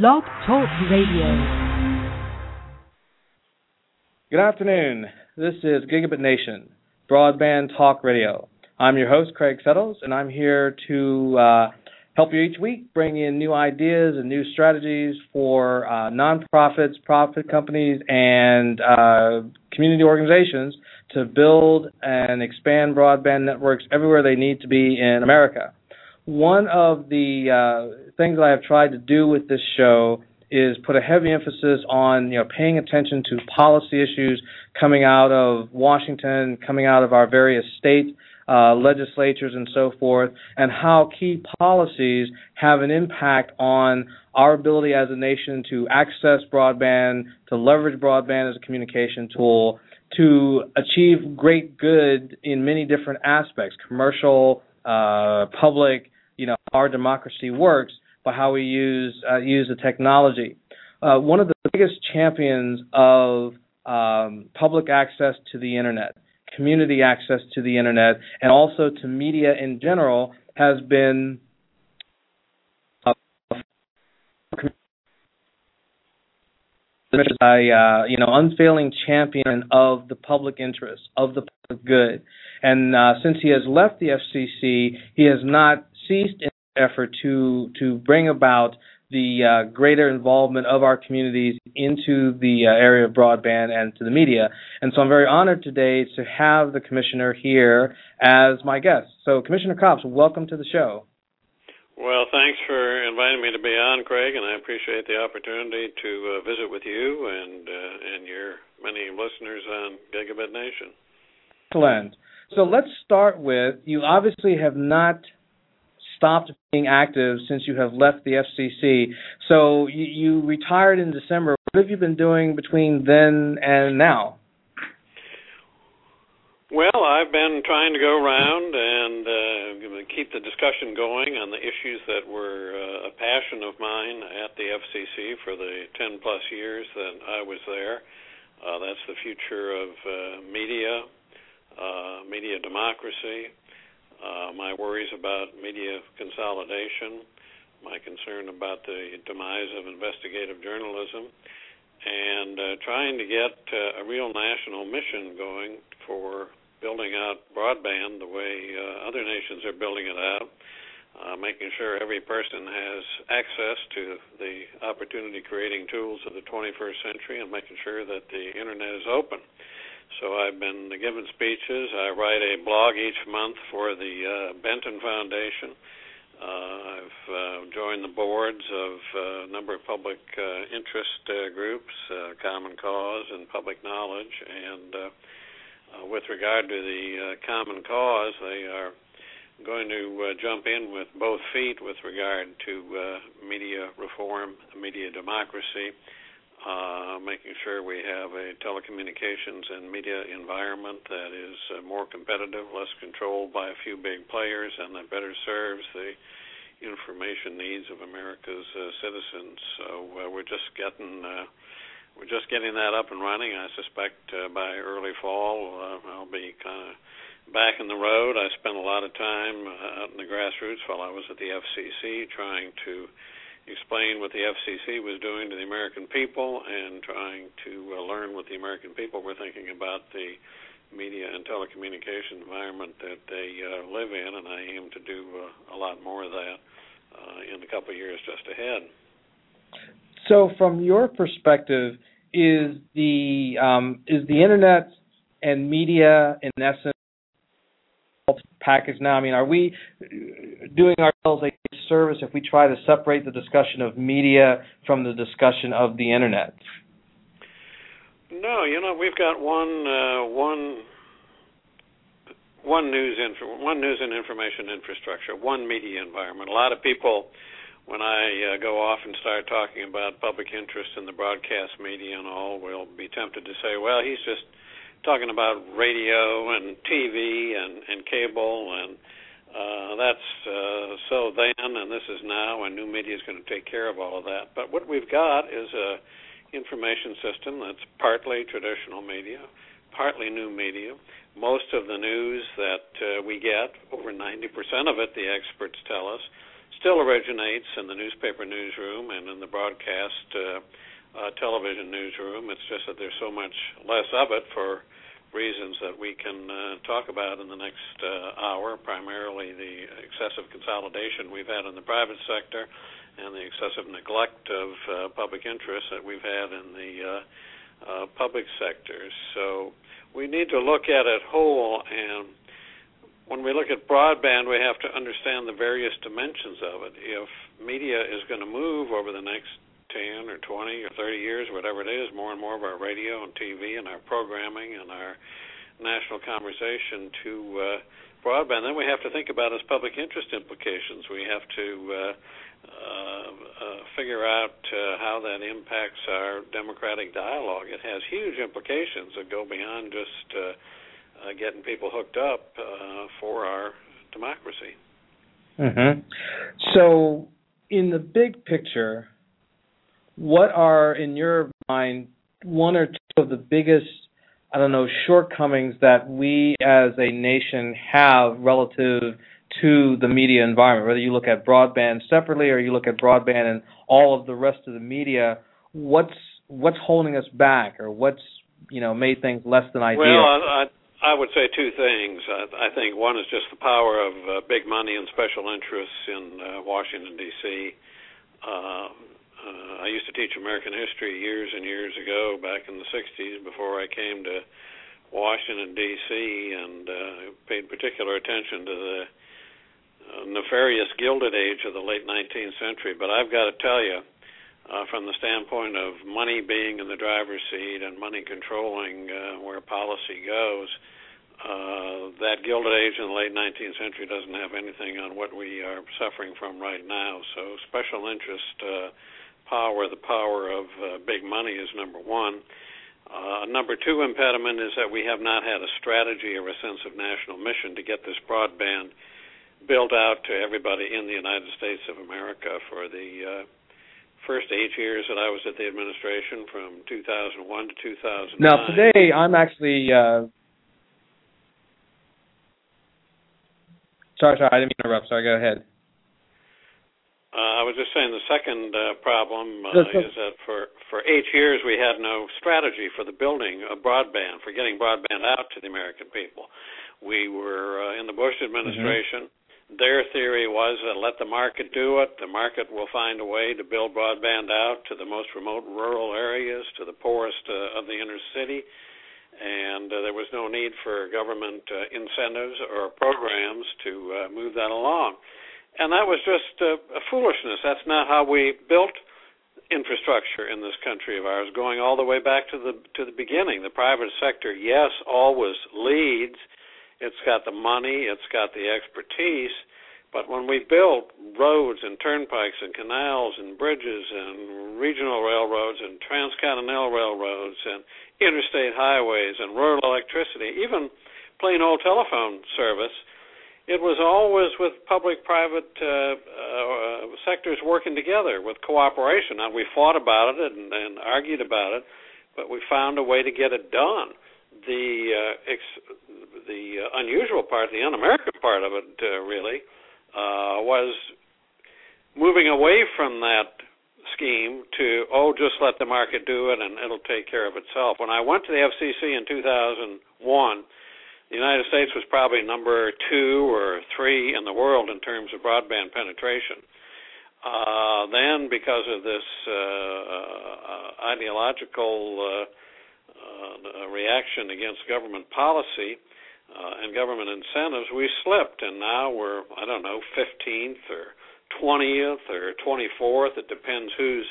Blog Talk Radio. Good afternoon. This is Gigabit Nation, Broadband Talk Radio. I'm your host, Craig Settles, and I'm here to uh, help you each week bring in new ideas and new strategies for uh, nonprofits, profit companies, and uh, community organizations to build and expand broadband networks everywhere they need to be in America. One of the things I have tried to do with this show is put a heavy emphasis on you know paying attention to policy issues coming out of Washington, coming out of our various state uh, legislatures and so forth, and how key policies have an impact on our ability as a nation to access broadband, to leverage broadband as a communication tool, to achieve great good in many different aspects, commercial, uh, public, you know, our democracy works by how we use uh, use the technology. Uh, one of the biggest champions of um, public access to the internet, community access to the internet, and also to media in general has been uh, a you know unfailing champion of the public interest, of the public good. And uh, since he has left the FCC, he has not ceased in effort to to bring about the uh, greater involvement of our communities into the uh, area of broadband and to the media. And so I'm very honored today to have the commissioner here as my guest. So Commissioner Copps, welcome to the show. Well, thanks for inviting me to be on, Craig, and I appreciate the opportunity to uh, visit with you and uh, and your many listeners on Gigabit Nation. Excellent. So let's start with you. Obviously, have not stopped being active since you have left the FCC. So you, you retired in December. What have you been doing between then and now? Well, I've been trying to go around and uh, keep the discussion going on the issues that were uh, a passion of mine at the FCC for the 10 plus years that I was there. Uh, that's the future of uh, media, uh, media democracy, uh, my worries about media consolidation, my concern about the demise of investigative journalism, and uh, trying to get uh, a real national mission going for building out broadband the way uh, other nations are building it out, uh, making sure every person has access to the opportunity creating tools of the 21st century, and making sure that the internet is open. So I've been giving speeches. I write a blog each month for the uh, Benton Foundation. Uh, I've uh, joined the boards of uh, a number of public uh, interest uh, groups, uh, Common Cause and Public Knowledge, and uh, uh, with regard to the uh, Common Cause, they are going to uh, jump in with both feet with regard to uh, media reform, media democracy, uh, making sure we have a telecommunications and media environment that is uh, more competitive, less controlled by a few big players, and that better serves the information needs of America's uh, citizens. So uh, we're just getting uh, we're just getting that up and running. I suspect uh, by early fall uh, I'll be kind of back in the road. I spent a lot of time uh, out in the grassroots while I was at the FCC trying to explain what the FCC was doing to the American people and trying to uh, learn what the American people were thinking about the media and telecommunication environment that they uh, live in, and I aim to do uh, a lot more of that uh, in the couple of years just ahead. So, from your perspective, is the um, is the internet and media in essence package now? I mean, are we doing ourselves a service if we try to separate the discussion of media from the discussion of the internet? No, you know, we've got one uh, one one news info, one news and information infrastructure, one media environment. A lot of people when I uh, go off and start talking about public interest in the broadcast media and all, will be tempted to say, well, he's just talking about radio and TV and, and cable, and uh, that's uh, so then, and this is now, and new media is going to take care of all of that. But what we've got is a information system that's partly traditional media, partly new media. Most of the news that uh, we get, over 90% of it, the experts tell us, still originates in the newspaper newsroom and in the broadcast uh, uh, television newsroom. It's just that there's so much less of it for reasons that we can uh, talk about in the next uh, hour, primarily the excessive consolidation we've had in the private sector and the excessive neglect of uh, public interest that we've had in the uh, uh, public sectors. So we need to look at it whole, and when we look at broadband, we have to understand the various dimensions of it. If media is going to move over the next 10 or 20 or 30 years, whatever it is, more and more of our radio and TV and our programming and our national conversation to uh, broadband. Then we have to think about its public interest implications. We have to uh, uh, uh, figure out uh, how that impacts our democratic dialogue. It has huge implications that go beyond just uh, uh, getting people hooked up uh, for our democracy. Mm-hmm. So, in the big picture, what are, in your mind, one or two of the biggest, I don't know, shortcomings that we as a nation have relative to the media environment? Whether you look at broadband separately or you look at broadband and all of the rest of the media, what's what's holding us back, or what's you know made things less than ideal? Well, I, I would say two things. I, I think one is just the power of uh, big money and special interests in uh, Washington D.C. Uh, uh, I used to teach American history years and years ago, back in the '60s, before I came to Washington D.C. and uh, paid particular attention to the uh, nefarious Gilded Age of the late 19th century. But I've got to tell you, uh, from the standpoint of money being in the driver's seat and money controlling uh, where policy goes, uh, that Gilded Age in the late 19th century doesn't have anything on what we are suffering from right now. So special interest. Uh, power, the power of uh, big money is number one. Uh, number two impediment is that we have not had a strategy or a sense of national mission to get this broadband built out to everybody in the United States of America for the uh, first eight years that I was at the administration from 2001 to 2009. Now, today I'm actually. Uh... Sorry, sorry, I didn't mean to interrupt. Sorry, go ahead. Uh, I was just saying the second uh, problem uh, is that for for eight years we had no strategy for the building of broadband, for getting broadband out to the American people. We were uh, in the Bush administration. Mm-hmm. Their theory was that let the market do it. The market will find a way to build broadband out to the most remote rural areas, to the poorest uh, of the inner city, and uh, there was no need for government uh, incentives or programs to uh, move that along and that was just a, a foolishness. That's not how we built infrastructure in this country of ours, going all the way back to the to the beginning. The private sector, yes, always leads. It's got the money, it's got the expertise, but when we built roads and turnpikes and canals and bridges and regional railroads and transcontinental railroads and interstate highways and rural electricity, even plain old telephone service, it was always with public-private uh, uh, sectors working together with cooperation. Now we fought about it and, and argued about it, but we found a way to get it done. The uh, ex- the uh, unusual part, the un-American part of it, uh, really, uh, was moving away from that scheme to oh, just let the market do it and it'll take care of itself. When I went to the FCC in 2001 the United States was probably number two or three in the world in terms of broadband penetration. Uh, then, because of this uh, uh, ideological uh, uh, reaction against government policy uh, and government incentives, we slipped, and now we're I don't know 15th or 20th or 24th. It depends whose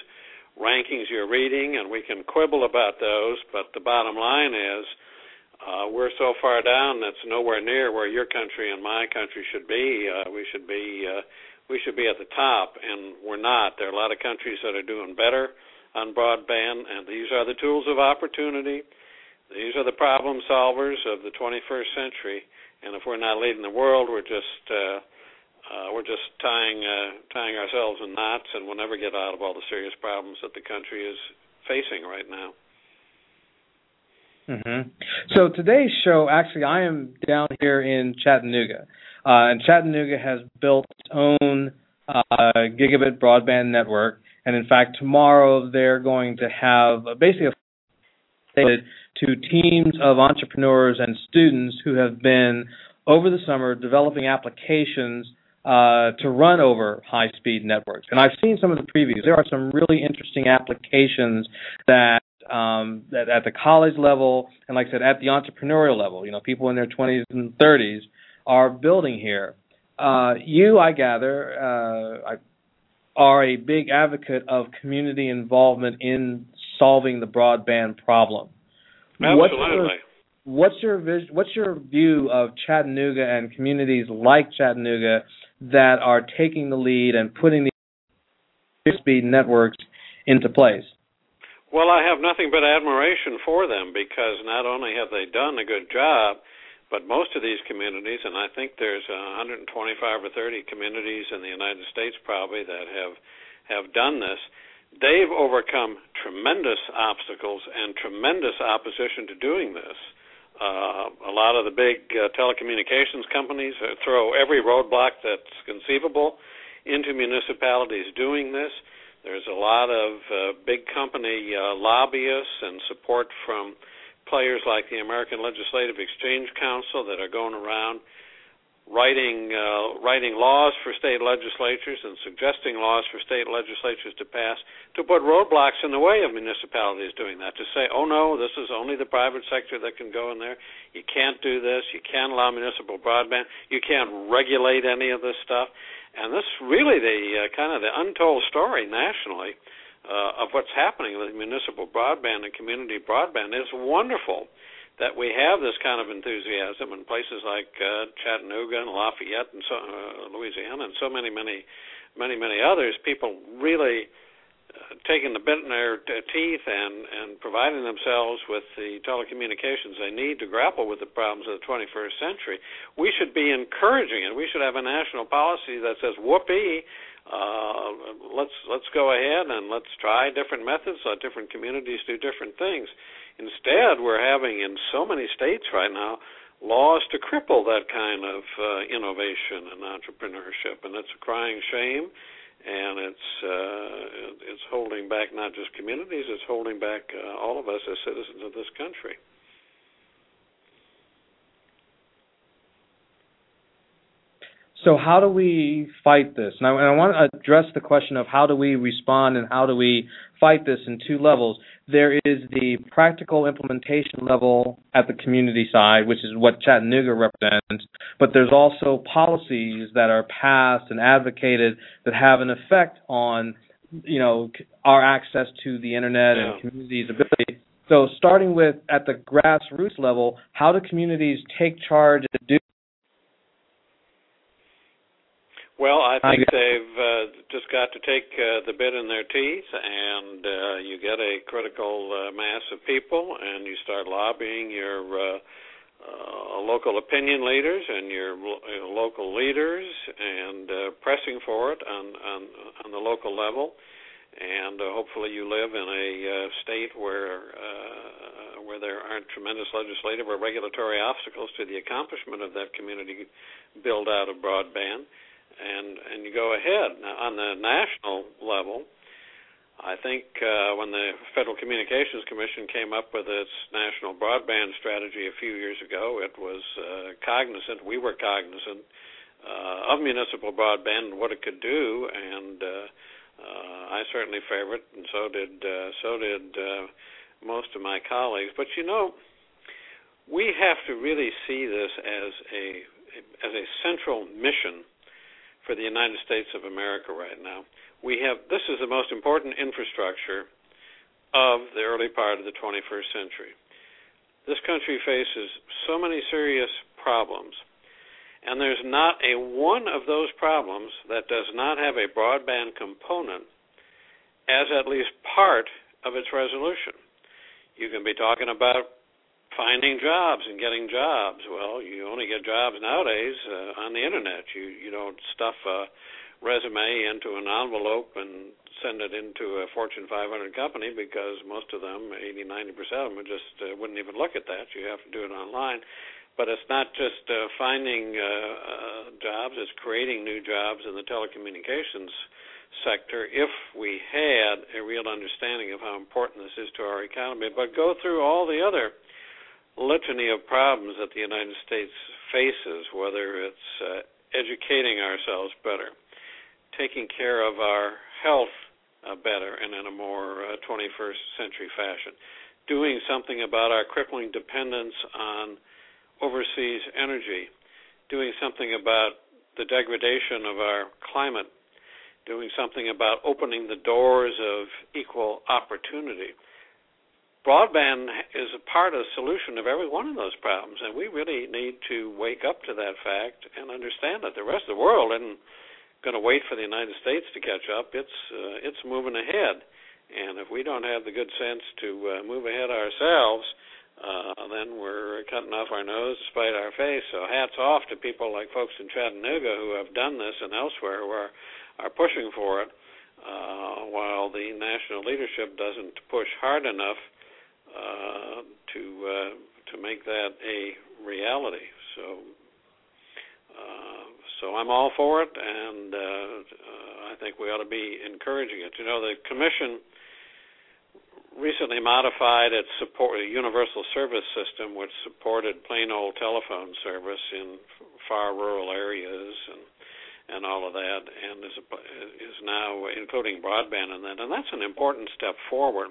rankings you're reading, and we can quibble about those. But the bottom line is uh, we're so far down that's nowhere near where your country and my country should be. Uh, we should be uh, we should be at the top, and we're not. There are a lot of countries that are doing better on broadband, and these are the tools of opportunity. These are the problem solvers of the 21st century. And if we're not leading the world, we're just uh, uh, we're just tying uh, tying ourselves in knots, and we'll never get out of all the serious problems that the country is facing right now. Mm-hmm. So today's show, actually, I am down here in Chattanooga, uh, and Chattanooga has built its own uh, gigabit broadband network. And in fact, tomorrow they're going to have basically a to teams of entrepreneurs and students who have been over the summer developing applications uh, to run over high-speed networks. And I've seen some of the previews. There are some really interesting applications that um, that at the college level and, like I said, at the entrepreneurial level, you know, people in their 20s and 30s are building here. Uh, you, I gather, uh, are a big advocate of community involvement in solving the broadband problem. Absolutely. What's your, what's your vis- what's your view of Chattanooga and communities like Chattanooga that are taking the lead and putting the high speed networks into place? Well, I have nothing but admiration for them because not only have they done a good job, but most of these communities, and I think there's 125 or 30 communities in the United States probably that have have done this. They've overcome tremendous obstacles and tremendous opposition to doing this. Uh, a lot of the big uh, telecommunications companies uh, throw every roadblock that's conceivable into municipalities doing this. There's a lot of uh, big company uh, lobbyists and support from players like the American Legislative Exchange Council that are going around writing uh, writing laws for state legislatures and suggesting laws for state legislatures to pass to put roadblocks in the way of municipalities doing that to say oh no this is only the private sector that can go in there. You can't do this. You can't allow municipal broadband. You can't regulate any of this stuff and this is really the uh, kind of the untold story nationally uh, of what's happening with municipal broadband and community broadband. It's wonderful that we have this kind of enthusiasm in places like uh, Chattanooga and Lafayette and so, uh, Louisiana and so many, many, many, many others. People really taking the bit in their t- teeth and and providing themselves with the telecommunications they need to grapple with the problems of the 21st century. We should be encouraging it. We should have a national policy that says, "Whoopee." Uh, let's let's go ahead and let's try different methods. Let different communities do different things. Instead, we're having in so many states right now laws to cripple that kind of uh, innovation and entrepreneurship, and it's a crying shame. And it's uh, it's holding back not just communities; it's holding back uh, all of us as citizens of this country. So how do we fight this? And I, and I, want to address the question of how do we respond and how do we fight this in two levels. There is the practical implementation level at the community side, which is what Chattanooga represents, but there's also policies that are passed and advocated that have an effect on, you know, our access to the internet yeah. and communities' ability. So starting with at the grassroots level, how do communities take charge and do Well, I think they've uh, just got to take uh, the bit in their teeth, and uh, you get a critical uh, mass of people, and you start lobbying your uh, uh, local opinion leaders and your lo- local leaders, and uh, pressing for it on on, on the local level. And uh, hopefully, you live in a uh, state where uh, where there aren't tremendous legislative or regulatory obstacles to the accomplishment of that community build out of broadband and and you go ahead. Now, on the national level, I think uh, when the Federal Communications Commission came up with its national broadband strategy a few years ago, it was uh, cognizant. We were cognizant uh, of municipal broadband and what it could do, and uh, uh, I certainly favor it, and so did uh, so did most of my colleagues. But you know, we have to really see this as a as a central mission for the United States of America right now. We have this is the most important infrastructure of the early part of the 21st century. This country faces so many serious problems, and there's not a one of those problems that does not have a broadband component as at least part of its resolution. You can be talking about finding jobs and getting jobs. Well, you only get jobs nowadays uh, on the internet. You you don't stuff a resume into an envelope and send it into a Fortune 500 company because most of them, 80, 90 percent of them, just uh, wouldn't even look at that. You have to do it online. But it's not just uh, finding uh, uh, jobs; it's creating new jobs in the telecommunications sector. If we had a real understanding of how important this is to our economy, but go through all the other litany of problems that the United States faces, whether it's uh, educating ourselves better, taking care of our health uh, better and in a more uh, 21st century fashion, doing something about our crippling dependence on overseas energy, doing something about the degradation of our climate, doing something about opening the doors of equal opportunity. Broadband is a part of the solution of every one of those problems, and we really need to wake up to that fact and understand that the rest of the world isn't going to wait for the United States to catch up. It's uh, it's moving ahead, and if we don't have the good sense to uh, move ahead ourselves, uh, then we're cutting off our nose to spite our face. So hats off to people like folks in Chattanooga who have done this and elsewhere who are are pushing for it, uh, while the national leadership doesn't push hard enough uh, to uh, to make that a reality. So uh, so I'm all for it, and uh, uh, I think we ought to be encouraging it. You know, the commission recently modified its support universal service system, which supported plain old telephone service in far rural areas and and all of that, and is is now including broadband in that, and that's an important step forward.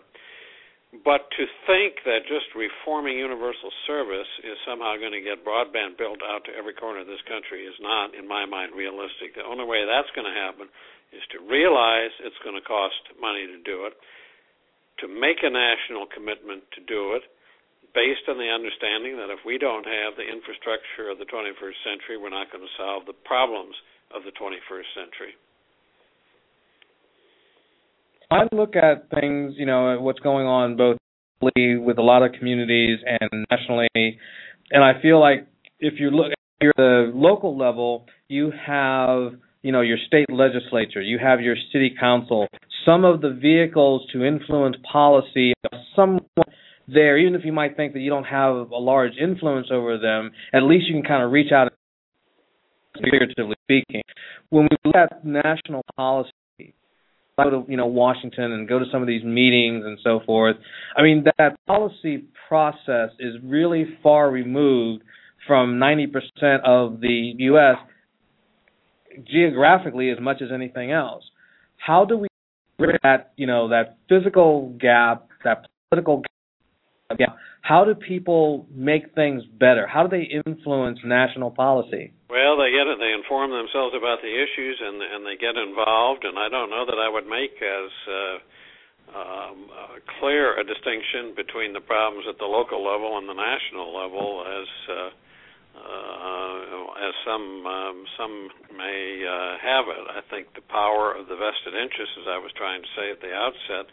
But to think that just reforming universal service is somehow going to get broadband built out to every corner of this country is not, in my mind, realistic. The only way that's going to happen is to realize it's going to cost money to do it, to make a national commitment to do it, based on the understanding that if we don't have the infrastructure of the 21st century, we're not going to solve the problems of the 21st century. I look at things, you know, what's going on both with a lot of communities and nationally, and I feel like if you look at the local level, you have, you know, your state legislature, you have your city council, some of the vehicles to influence policy, someone there, even if you might think that you don't have a large influence over them, at least you can kind of reach out figuratively speaking. When we look at national policy, go to you know Washington and go to some of these meetings and so forth. I mean that policy process is really far removed from 90% of the U.S. geographically as much as anything else. How do we bridge that you know that physical gap, that political gap? How do people make things better? How do they influence national policy? Well, they get it. They inform themselves about the issues and and they get involved. And I don't know that I would make as uh, um, uh, clear a distinction between the problems at the local level and the national level as uh, uh, as some um, some may uh, have it. I think the power of the vested interest, as I was trying to say at the outset,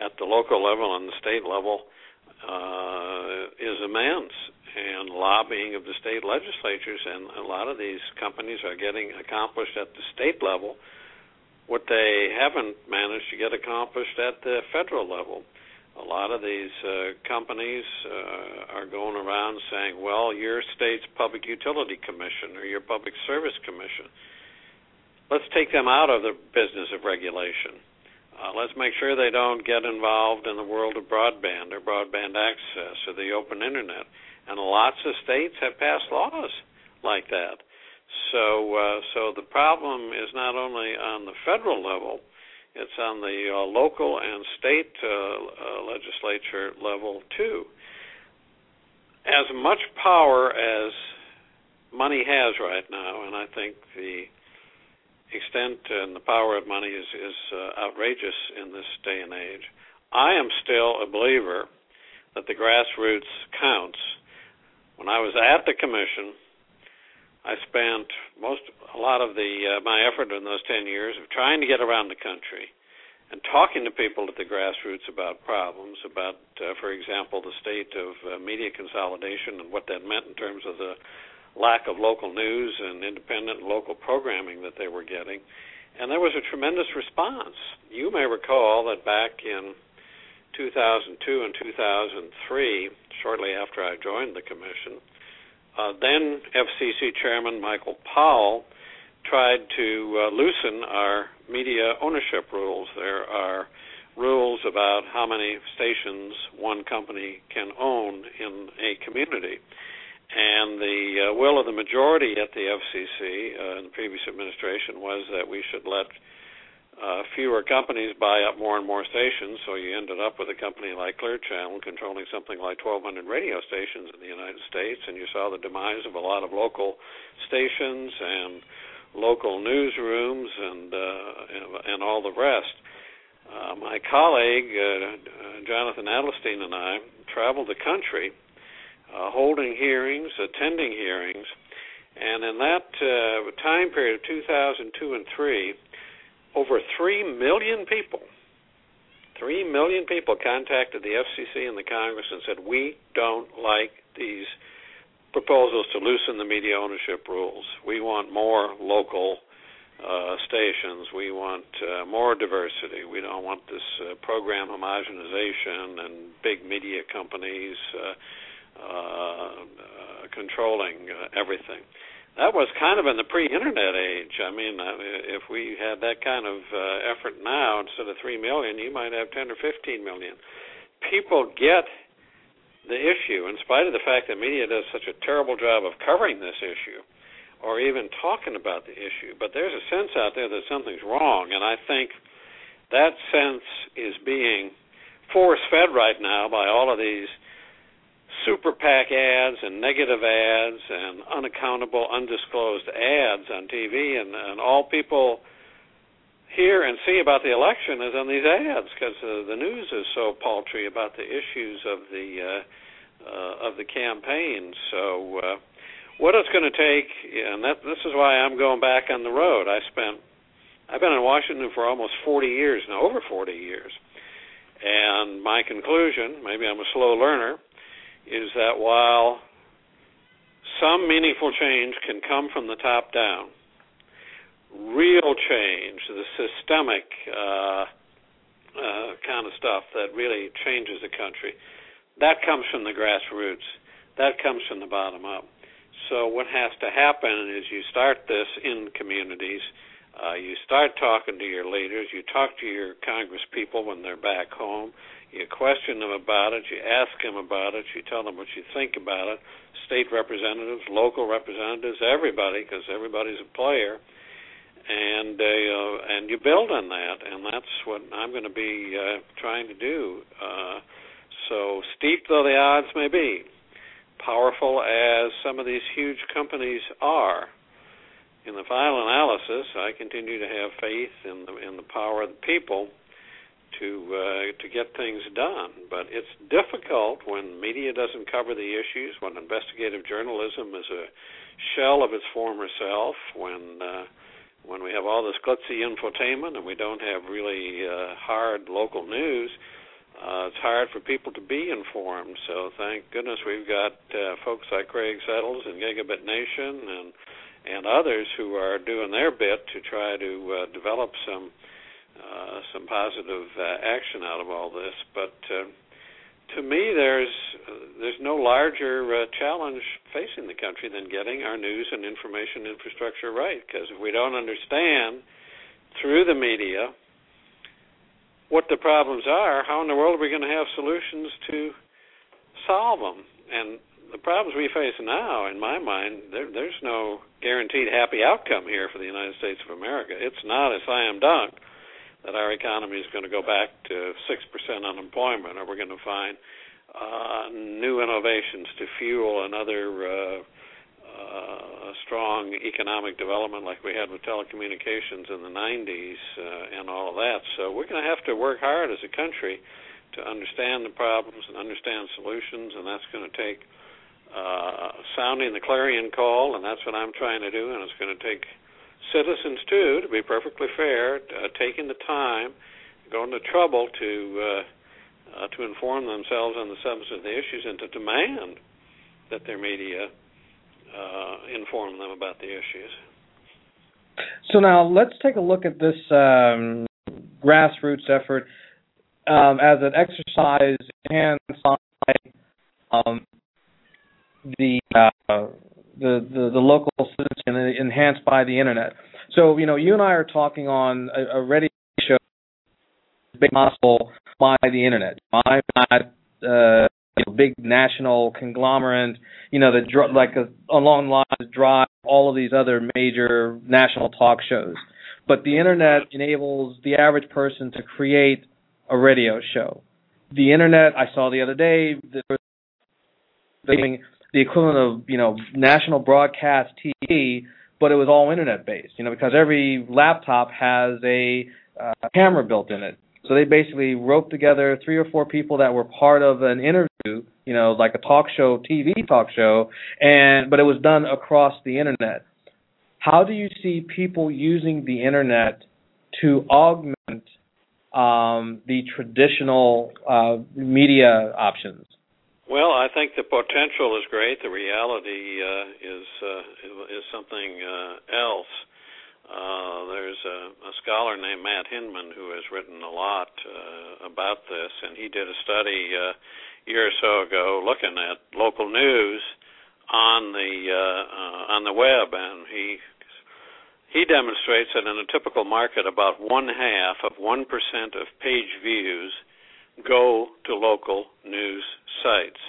at the local level and the state level, uh, is immense and lobbying of the state legislatures, and a lot of these companies are getting accomplished at the state level what they haven't managed to get accomplished at the federal level. A lot of these uh, companies uh, are going around saying, well, your state's public utility commission or your public service commission, let's take them out of the business of regulation. Uh, let's make sure they don't get involved in the world of broadband or broadband access or the open internet and lots of states have passed laws like that. So, uh, so the problem is not only on the federal level; it's on the uh, local and state uh, uh, legislature level too. As much power as money has right now, and I think the extent and the power of money is, is uh, outrageous in this day and age. I am still a believer that the grassroots counts when I was at the commission, I spent most a lot of the uh, my effort in those 10 years of trying to get around the country and talking to people at the grassroots about problems, about, uh, for example, the state of uh, media consolidation and what that meant in terms of the lack of local news and independent local programming that they were getting. And there was a tremendous response. You may recall that back in 2002 and 2003, shortly after I joined the commission, uh, then FCC Chairman Michael Powell tried to uh, loosen our media ownership rules. There are rules about how many stations one company can own in a community. And the uh, will of the majority at the FCC uh, in the previous administration was that we should let uh, fewer companies buy up more and more stations, so you ended up with a company like Clear Channel controlling something like 1,200 radio stations in the United States, and you saw the demise of a lot of local stations and local newsrooms and uh, and all the rest. Uh, my colleague uh, Jonathan Adelstein and I traveled the country, uh, holding hearings, attending hearings, and in that uh, time period of 2002 and three, over three million people, three million people contacted the FCC and the Congress and said, "We don't like these." proposals to loosen the media ownership rules. We want more local uh, stations. We want uh, more diversity. We don't want this uh, program homogenization and big media companies uh, Uh, uh, controlling uh, everything. That was kind of in the pre-internet age. I mean, uh, if we had that kind of effort now, instead of three million, you might have ten or fifteen million. People get the issue, in spite of the fact that media does such a terrible job of covering this issue or even talking about the issue. But there's a sense out there that something's wrong, and I think that sense is being force fed right now by all of these super PAC ads and negative ads and unaccountable, undisclosed ads on TV, and, and all people hear and see about the election is on these ads because uh, the news is so paltry about the issues of the uh, uh, of the campaign. So, uh, what it's going to take, and that this is why I'm going back on the road. I spent I've been in Washington for almost 40 years now, over 40 years. And my conclusion, maybe I'm a slow learner, is that while some meaningful change can come from the top down, real change, the systemic uh, uh, kind of stuff that really changes the country, that comes from the grassroots. That comes from the bottom up. So what has to happen is you start this in communities. Uh, you start talking to your leaders. You talk to your Congress people when they're back home. You question them about it. You ask them about it. You tell them what you think about it. State representatives, local representatives, everybody, because everybody's a player and uh, and you build on that, and that's what I'm going to be uh, trying to do. Uh, so steep though the odds may be, powerful as some of these huge companies are, in the final analysis, I continue to have faith in the in the power of the people to uh, to get things done. But it's difficult when media doesn't cover the issues, when investigative journalism is a shell of its former self, when uh, when we have all this glitzy infotainment and we don't have really uh, hard local news, uh, it's hard for people to be informed. So thank goodness we've got uh, folks like Craig Settles and Gigabit Nation and and others who are doing their bit to try to uh, develop some uh, some positive uh, action out of all this. But uh, to me, there's there's no larger uh, challenge facing the country than getting our news and information infrastructure right. Because if we don't understand through the media what the problems are, how in the world are we going to have solutions to solve them? And the problems we face now, in my mind, there, there's no guaranteed happy outcome here for the United States of America. It's not a slam dunk that our economy is going to go back to 6% unemployment, or we're going to find uh, new innovations to fuel another uh, uh, strong economic development like we had with telecommunications in the 90s uh, and all of that. So we're going to have to work hard as a country to understand the problems and understand solutions, and that's going to take uh, sounding the clarion call, and that's what I'm trying to do, and it's going to take citizens too, to be perfectly fair, uh, taking the time, going to trouble to uh, uh, to inform themselves on the substance of the issues and to demand that their media uh, inform them about the issues. So now let's take a look at this um, grassroots effort um, as an exercise in um, the uh, the, the, the local citizen enhanced by the internet. So, you know, you and I are talking on a, a radio show big possible by the internet. I'm uh, you know, big national conglomerate, you know, that dr- like a, along lines drive all of these other major national talk shows. But the internet enables the average person to create a radio show. The internet, I saw the other day, the equivalent of you know national broadcast TV, but it was all internet based. You know, because every laptop has a uh, camera built in it. So they basically roped together three or four people that were part of an interview, you know, like a talk show, TV talk show, and but it was done across the internet. How do you see people using the internet to augment um, the traditional uh, media options? Well, I think the potential is great. The reality uh, is uh, is something uh, else. Uh, there's a, a scholar named Matt Hindman who has written a lot uh, about this, and he did a study uh, a year or so ago looking at local news on the uh, uh, on the web, and he he demonstrates that in a typical market, about one half of one percent of page views go to local news sites.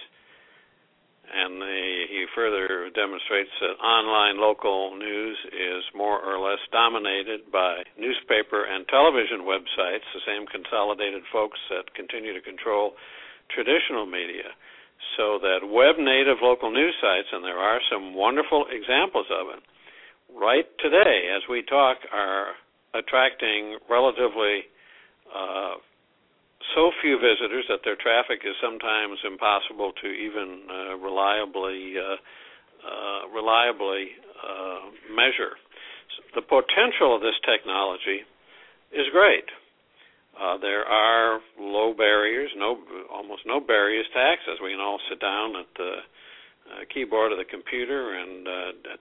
And the, he further demonstrates that online local news is more or less dominated by newspaper and television websites, the same consolidated folks that continue to control traditional media so that web native local news sites, and there are some wonderful examples of it, right today as we talk, are attracting relatively uh, so few visitors that their traffic is sometimes impossible to even uh, reliably uh, uh, reliably uh, measure. So the potential of this technology is great. Uh, there are low barriers, no almost no barriers to access. We can all sit down at the keyboard of the computer and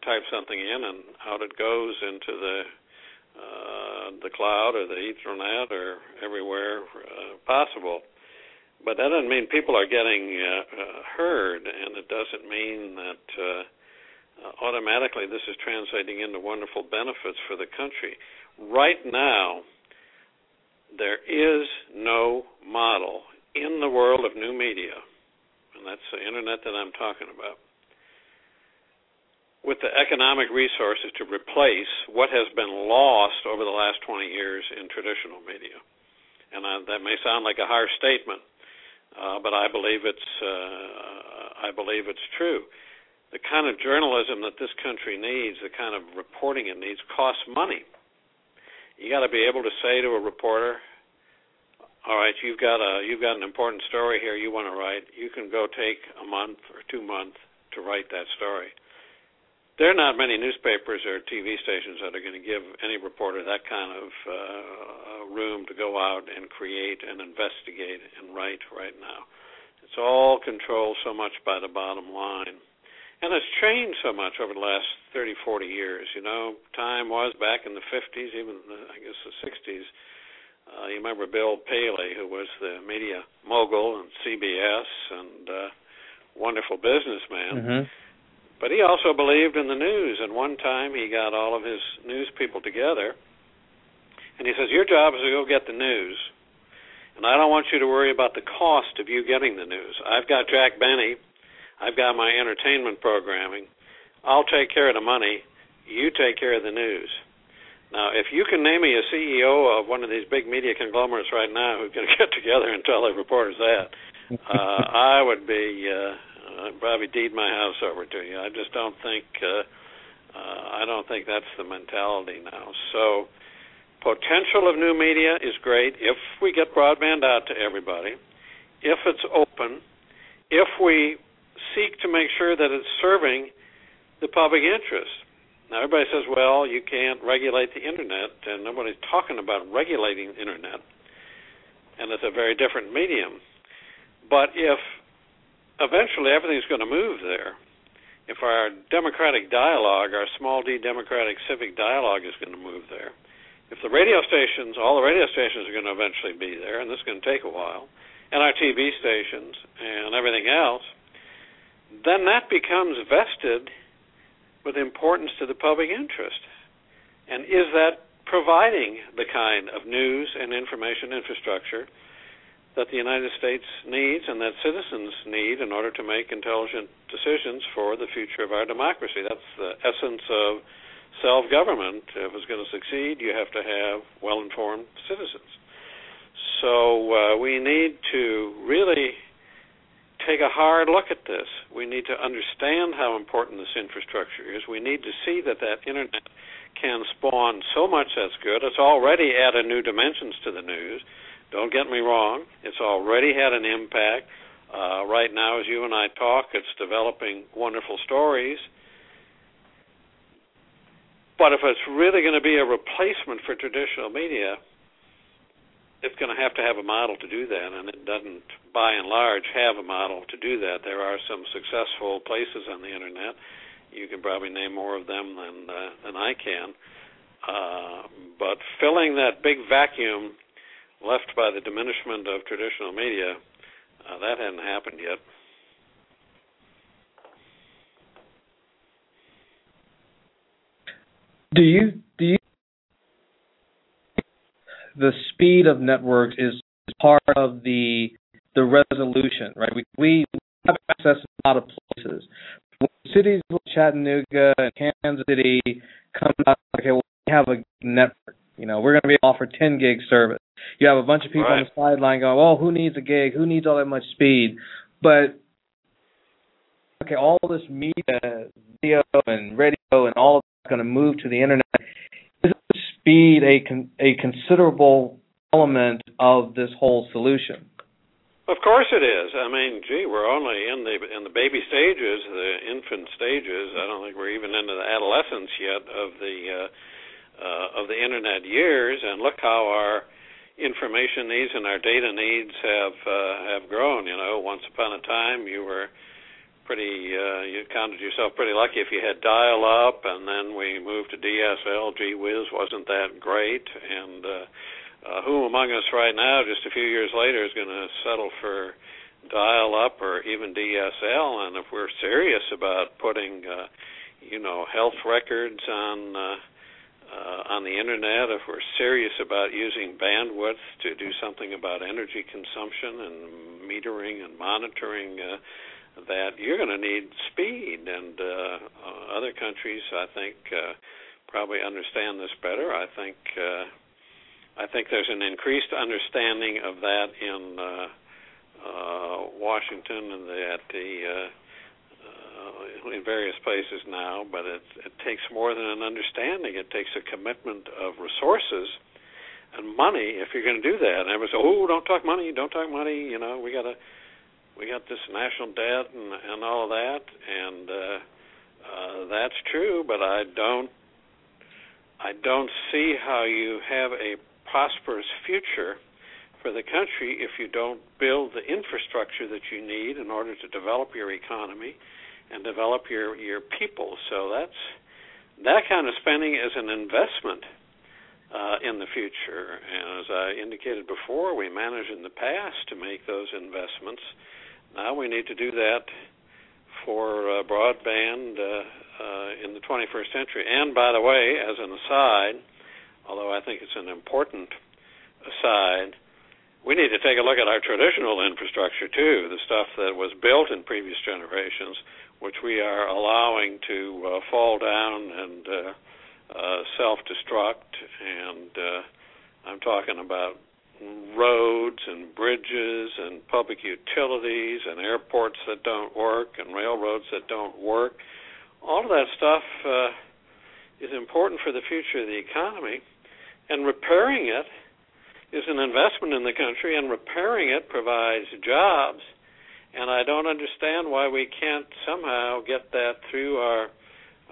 type something in, and out it goes into the uh, the cloud or the Ethernet or everywhere uh, possible. But that doesn't mean people are getting uh, uh, heard, and it doesn't mean that uh, automatically this is translating into wonderful benefits for the country. Right now, there is no model in the world of new media, and that's the internet that I'm talking about, with the economic resources to replace what has been lost over the last 20 years in traditional media. And I, that may sound like a harsh statement, uh, but I believe it's uh, I believe it's true. The kind of journalism that this country needs, the kind of reporting it needs, costs money you got to be able to say to a reporter, "All right, you've got a you've got an important story here you want to write. You can go take a month or two months to write that story." There are not many newspapers or TV stations that are going to give any reporter that kind of uh, room to go out and create and investigate and write right now. It's all controlled so much by the bottom line and it's changed so much over the last 30, 40 years. You know, time was back in the 50s, even the, I guess the 60s. Uh, you remember Bill Paley, who was the media mogul and CBS and uh, wonderful businessman. Mm-hmm. But he also believed in the news. And one time he got all of his news people together, and he says, "Your job is to go get the news." And I don't want you to worry about the cost of you getting the news. I've got Jack Benny, I've got my entertainment programming. I'll take care of the money. You take care of the news. Now, if you can name me a CEO of one of these big media conglomerates right now who can get together and tell their reporters that, uh, I would be uh, I'd probably deed my house over to you. I just don't think uh, uh, I don't think that's the mentality now. So, potential of new media is great if we get broadband out to everybody, if it's open, if we seek to make sure that it's serving the public interest. Now, everybody says, well, you can't regulate the internet, and nobody's talking about regulating the internet, and it's a very different medium. But if eventually everything's going to move there, if our democratic dialogue, our small d democratic civic dialogue is going to move there, if the radio stations, all the radio stations are going to eventually be there, and this is going to take a while, and our TV stations and everything else, then that becomes vested with importance to the public interest? And is that providing the kind of news and information infrastructure that the United States needs and that citizens need in order to make intelligent decisions for the future of our democracy. That's the essence of self government. If it's going to succeed, you have to have well informed citizens. So uh, we need to really take a hard look at this. We need to understand how important this infrastructure is. We need to see that that internet can spawn so much that's good. It's already added new dimensions to the news. Don't get me wrong, it's already had an impact. Uh, right now, as you and I talk, it's developing wonderful stories. But if it's really going to be a replacement for traditional media, it's going to have to have a model to do that, and it doesn't, by and large, have a model to do that. There are some successful places on the internet you can probably name more of them than uh, than I can. Uh, but filling that big vacuum left by the diminishment of traditional media, uh, that hadn't happened yet. Do you do you the speed of networks is part of the the resolution, right? We we have access a lot of places, cities like Chattanooga and Kansas City come out, okay, well, we have a network. You know, we're going to be offer 10 gig service. You have a bunch of people right. on the sideline going, "Oh, who needs a gig? Who needs all that much speed?" But okay, all this media, video, and radio, and all of that's going to move to the internet. Is speed a con- a considerable element of this whole solution? Of course it is. I mean, gee, we're only in the in the baby stages, the infant stages. I don't think we're even into the adolescence yet of the uh, uh, of the internet years. And look how our information needs and our data needs have uh, have grown. You know, once upon a time, you were pretty uh, you counted yourself pretty lucky if you had dial up, and then we moved to DSL. Gee whiz, wasn't that great? And uh, uh, who among us right now, just a few years later, is going to settle for dial up or even DSL? And if we're serious about putting, uh, you know, health records on uh, uh, on the internet, if we're serious about using bandwidth to do something about energy consumption and metering and monitoring uh, that, you're going to need speed. And uh, uh, other countries, I think, uh, probably understand this better. I think. Uh, I think there's an increased understanding of that in uh, uh, Washington and the, at the uh, uh, in various places now. But it, it takes more than an understanding. It takes a commitment of resources and money if you're going to do that. And everyone says, "Oh, don't talk money, don't talk money." You know, we got to we got this national debt and and all of that, and uh, uh, that's true. But I don't I don't see how you have a prosperous future for the country if you don't build the infrastructure that you need in order to develop your economy and develop your your people. So that's that kind of spending is an investment uh, in the future. And as I indicated before, we managed in the past to make those investments. Now we need to do that for uh, broadband uh, uh in the 21st century. And by the way, as an aside, although I think it's an important aside, we need to take a look at our traditional infrastructure too, the stuff that was built in previous generations, which we are allowing to uh, fall down and uh, uh, self-destruct. And uh, I'm talking about roads and bridges and public utilities and airports that don't work and railroads that don't work. All of that stuff uh, is important for the future of the economy and repairing it is an investment in the country, and repairing it provides jobs. And I don't understand why we can't somehow get that through our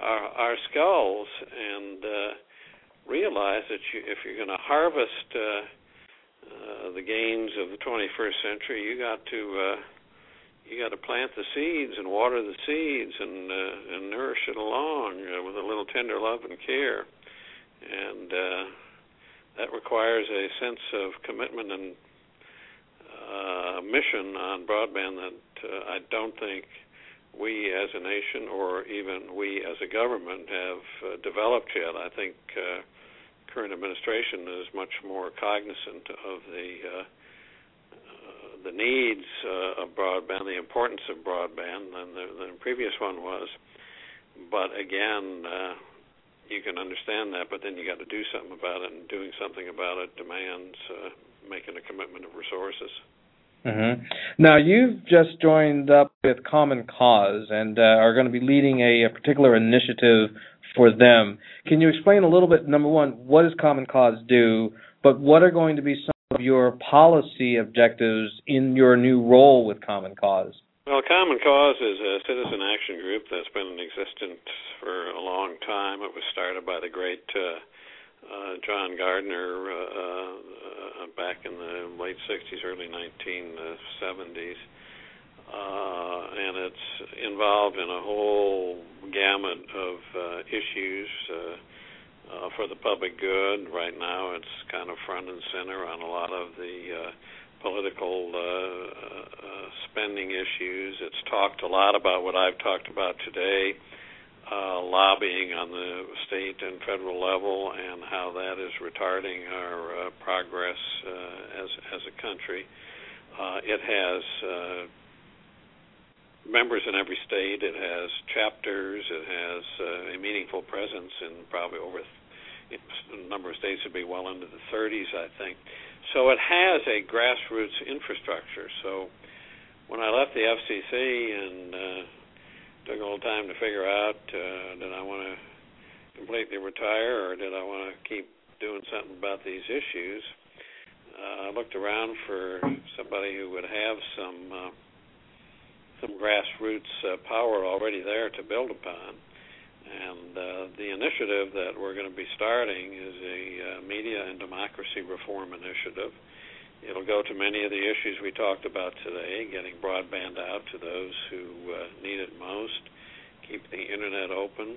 our, our skulls and uh, realize that you, if you're going to harvest uh, uh, the gains of the 21st century, you got to uh, you got to plant the seeds and water the seeds and uh, and nourish it along uh, with a little tender love and care. And uh, that requires a sense of commitment and uh, mission on broadband that uh, I don't think we as a nation or even we as a government have uh, developed yet. I think uh, current administration is much more cognizant of the uh, uh, the needs uh, of broadband, the importance of broadband than the, than the previous one was. But again, uh, you can understand that, but then you got to do something about it, and doing something about it demands uh, making a commitment of resources. Mm-hmm. Now you've just joined up with Common Cause and uh, are going to be leading a, a, particular initiative for them. Can you explain a little bit? Number one, what does Common Cause do? But what are going to be some of your policy objectives in your new role with Common Cause? Well, Common Cause is a citizen action group that's been in existence for a long time. It was started by the great uh, uh, John Gardner uh, uh, back in the late 60s, early 1970s. Uh, and it's involved in a whole gamut of uh, issues uh, uh, for the public good. Right now, it's kind of front and center on a lot of the uh, political uh, uh, spending issues. It's talked a lot about what I've talked about today uh, lobbying on the state and federal level and how that is retarding our uh, progress uh, as as a country. Uh, it has uh, members in every state. It has chapters. It has uh, a meaningful presence in probably over th- number of states would be well into the 30s, I think. So it has a grassroots infrastructure. So when I left the FCC and uh, took a little time to figure out uh, did I want to completely retire or did I want to keep doing something about these issues. Uh, I looked around for somebody who would have some uh, some grassroots uh, power already there to build upon. And uh, the initiative that we're going to be starting is a uh, media and democracy reform initiative. It'll go to many of the issues we talked about today, getting broadband out to those who uh, need it most, keep the internet open,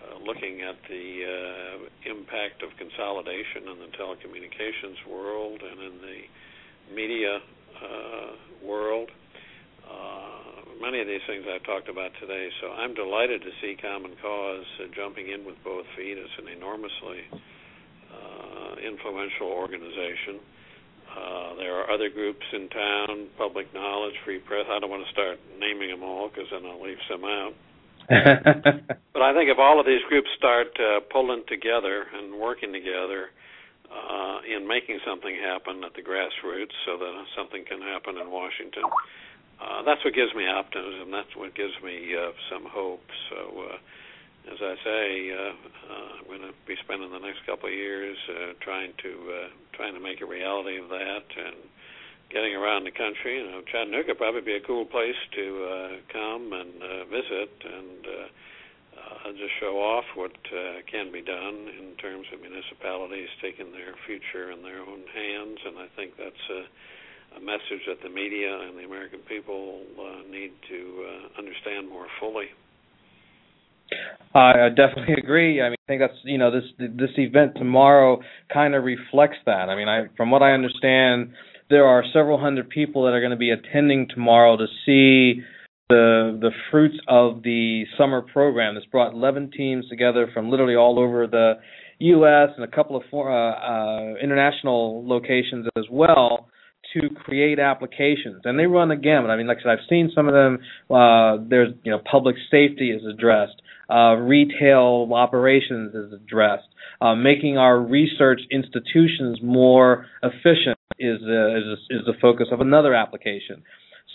uh, looking at the uh, impact of consolidation in the telecommunications world and in the media uh, world. Many of these things I've talked about today, so I'm delighted to see Common Cause uh, jumping in with both feet. It's an enormously uh, influential organization. Uh, there are other groups in town, Public Knowledge, Free Press. I don't want to start naming them all because then I'll leave some out. but I think if all of these groups start uh, pulling together and working together uh, in making something happen at the grassroots, so that something can happen in Washington, uh, that's what gives me optimism. That's what gives me uh, some hope. So. Uh, as I say, uh, uh, I'm going to be spending the next couple of years uh, trying to uh, trying to make a reality of that and getting around the country. You know, Chattanooga probably be a cool place to uh, come and uh, visit and uh, uh, just show off what uh, can be done in terms of municipalities taking their future in their own hands. And I think that's a, a message that the media and the American people uh, need to uh, understand more fully. I definitely agree. I mean, I think that's you know this this event tomorrow kind of reflects that. I mean, I from what I understand, there are several hundred people that are going to be attending tomorrow to see the the fruits of the summer program. That's brought 11 teams together from literally all over the U.S. and a couple of uh, uh, international locations as well to create applications, and they run a gamut. I mean, like I said, I've seen some of them. Uh, there's you know public safety is addressed uh, retail operations is addressed. Uh, making our research institutions more efficient is is, is the focus of another application.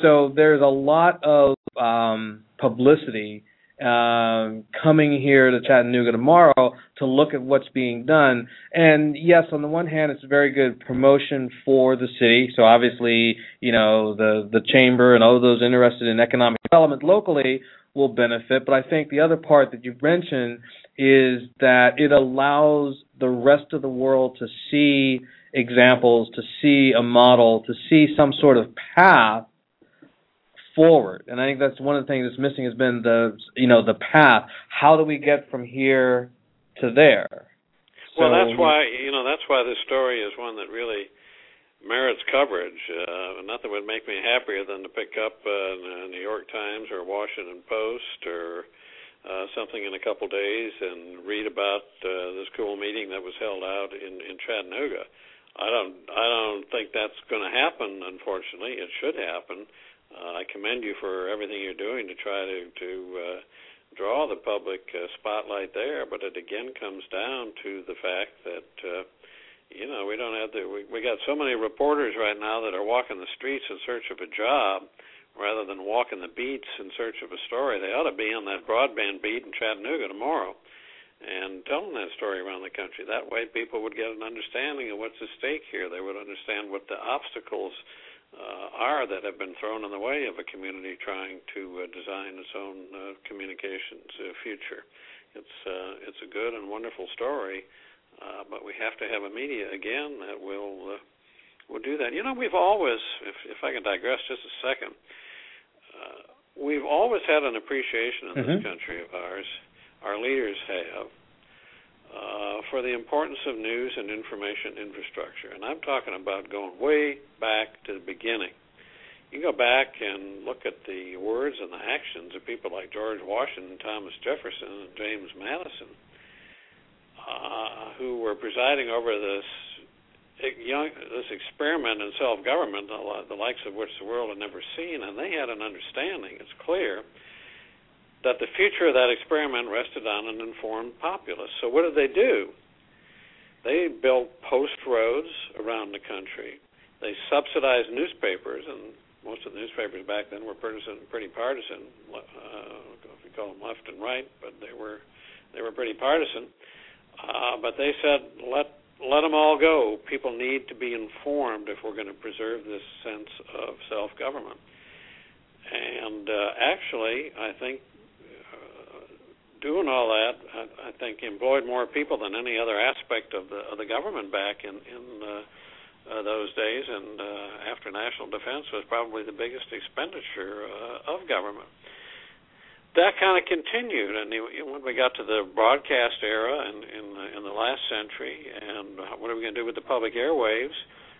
So there's a lot of um, publicity um, coming here to Chattanooga tomorrow to look at what's being done. And yes, on the one hand, it's a very good promotion for the city. So obviously, you know, the the chamber and all those interested in economic development locally will benefit. But I think the other part that you've mentioned is that it allows the rest of the world to see examples, to see a model, to see some sort of path forward. And I think that's one of the things that's missing has been the you know the path. How do we get from here to there? Well, so, that's why you know that's why this story is one that really merits coverage. Uh, nothing would make me happier than to pick up uh, New York Times or Washington Post or uh, something in a couple days and read about uh, this cool meeting that was held out in in Chattanooga. I don't I don't think that's going to happen. Unfortunately, it should happen. Uh, I commend you for everything you're doing to try to to uh, draw the public uh, spotlight there. But it again comes down to the fact that. Uh, you know, we don't have the we we got so many reporters right now that are walking the streets in search of a job rather than walking the beats in search of a story. They ought to be on that broadband beat in Chattanooga tomorrow and telling that story around the country. That way, people would get an understanding of what's at stake here. They would understand what the obstacles uh, are that have been thrown in the way of a community trying to uh, design its own uh, communications uh, future. It's uh, it's a good and wonderful story, uh, but we have to have a media again that will uh, will do that. You know, we've always, if if I can digress just a second, uh, we've always had an appreciation in mm-hmm. this country of ours, our leaders have, uh, for the importance of news and information infrastructure. And I'm talking about going way back to the beginning. You go back and look at the words and the actions of people like George Washington, Thomas Jefferson, and James Madison, uh, who were presiding over this young this experiment in self government, the likes of which the world had never seen, and they had an understanding. It's clear that the future of that experiment rested on an informed populace. So what did they do? They built post roads around the country. They subsidized newspapers, and most of the newspapers back then were partisan, pretty partisan. Uh, if you call them left and right, but they were they were pretty partisan. Uh, but they said, let let them all go. People need to be informed if we're going to preserve this sense of self government. And uh, actually, I think doing all that, I, I think employed more people than any other aspect of the of the government back in in uh, uh, those days. And uh, after national defense was probably the biggest expenditure uh, of government that kind of continued, and when we got to the broadcast era in in the, in the last century, and what are we going to do with the public airwaves?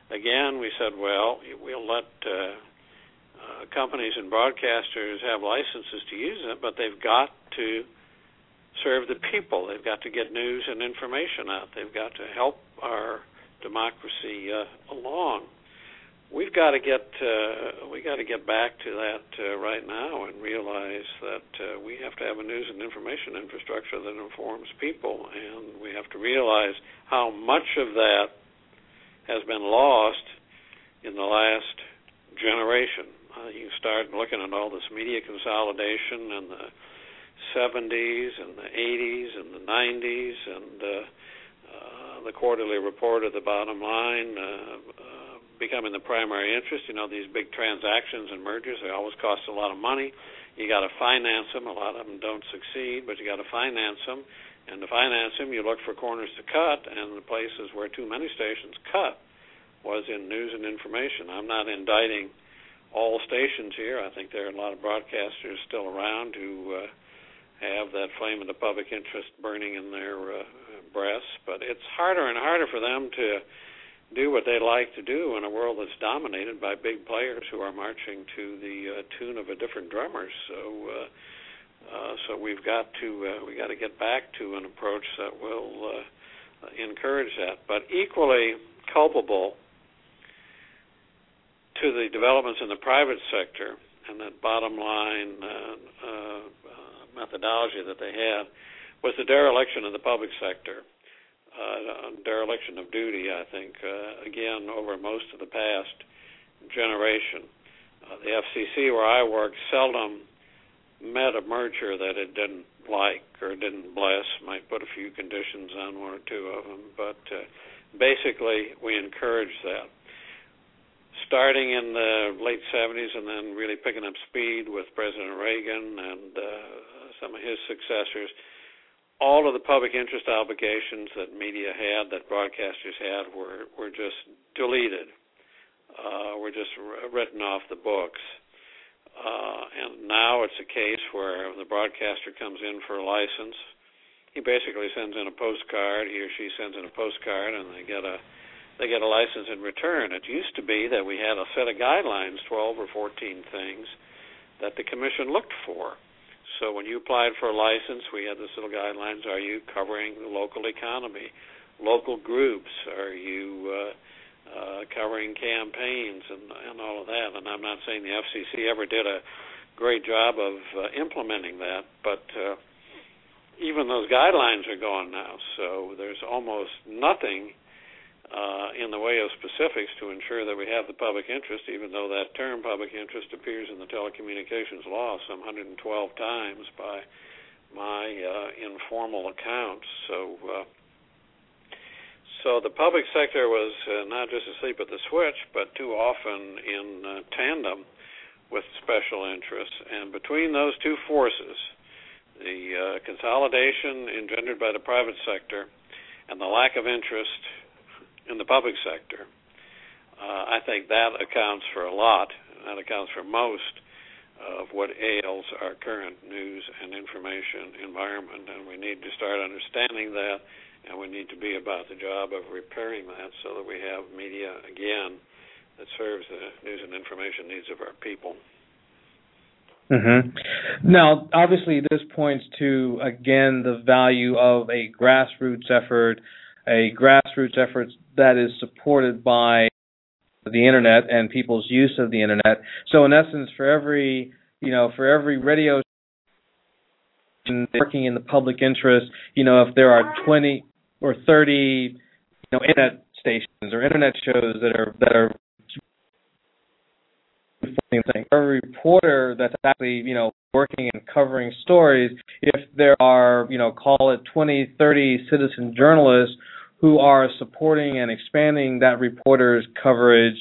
Again, we said, well, we'll let uh, uh, companies and broadcasters have licenses to use it, but they've got to serve the people. They've got to get news and information out. They've got to help our democracy uh, along we've got to get uh, we got to get back to that uh, right now and realize that uh, we have to have a news and information infrastructure that informs people, and we have to realize how much of that has been lost in the last generation. Uh, you start looking at all this media consolidation in the 70s and the 80s and the 90s and uh, uh, the quarterly report at the bottom line. Uh, uh, becoming the primary interest. You know, these big transactions and mergers, they always cost a lot of money. You got to finance them. A lot of them don't succeed, but you got to finance them. And to finance them, you look for corners to cut, and the places where too many stations cut was in news and information. I'm not indicting all stations here. I think there are a lot of broadcasters still around who uh, have that flame of the public interest burning in their uh, breasts, but it's harder and harder for them to do what they like to do in a world that's dominated by big players who are marching to the uh, tune of a different drummer. So, uh, uh, so we've got to uh, we got to get back to an approach that will uh, encourage that. But equally culpable to the developments in the private sector and that bottom line uh, uh, methodology that they had was the dereliction of the public sector uh, dereliction of duty, I think, uh, again, over most of the past generation. Uh, the FCC, where I work, seldom met a merger that it didn't like or didn't bless. Might put a few conditions on one or two of them, but uh, basically, we encourage that. Starting in the late 70s and then really picking up speed with President Reagan and uh, some of his successors, all of the public interest obligations that media had, that broadcasters had, were were just deleted, uh, were just written off the books. Uh, and now it's a case where the broadcaster comes in for a license. He basically sends in a postcard. He or she sends in a postcard, and they get a they get a license in return. It used to be that we had a set of guidelines, 12 or 14 things, that the commission looked for. So when you applied for a license, we had this little guidelines. Are you covering the local economy, local groups? Are you uh, uh, covering campaigns and, and all of that? And I'm not saying the FCC ever did a great job of uh, implementing that, but uh, even those guidelines are gone now. So there's almost nothing uh, in the way of specifics to ensure that we have the public interest, even though that term public interest appears in the telecommunications law some 112 times by my uh, informal accounts. So, uh, so the public sector was uh, not just asleep at the switch, but too often in uh, tandem with special interests. And between those two forces, the uh, consolidation engendered by the private sector and the lack of interest in the public sector. Uh, I think that accounts for a lot. That accounts for most of what ails our current news and information environment, and we need to start understanding that, and we need to be about the job of repairing that so that we have media again that serves the news and information needs of our people. Mm-hmm. Now, obviously, this points to again the value of a grassroots effort, a grassroots effort that is supported by the internet and people's use of the internet. So in essence, for every you know, for every radio working in the public interest, you know, if there are 20 or 30, you know, internet stations or internet shows that are that are thing. a reporter that's actually, you know, working and covering stories, if there are, you know, call it 20, 30 citizen journalists who are supporting and expanding that reporter's coverage.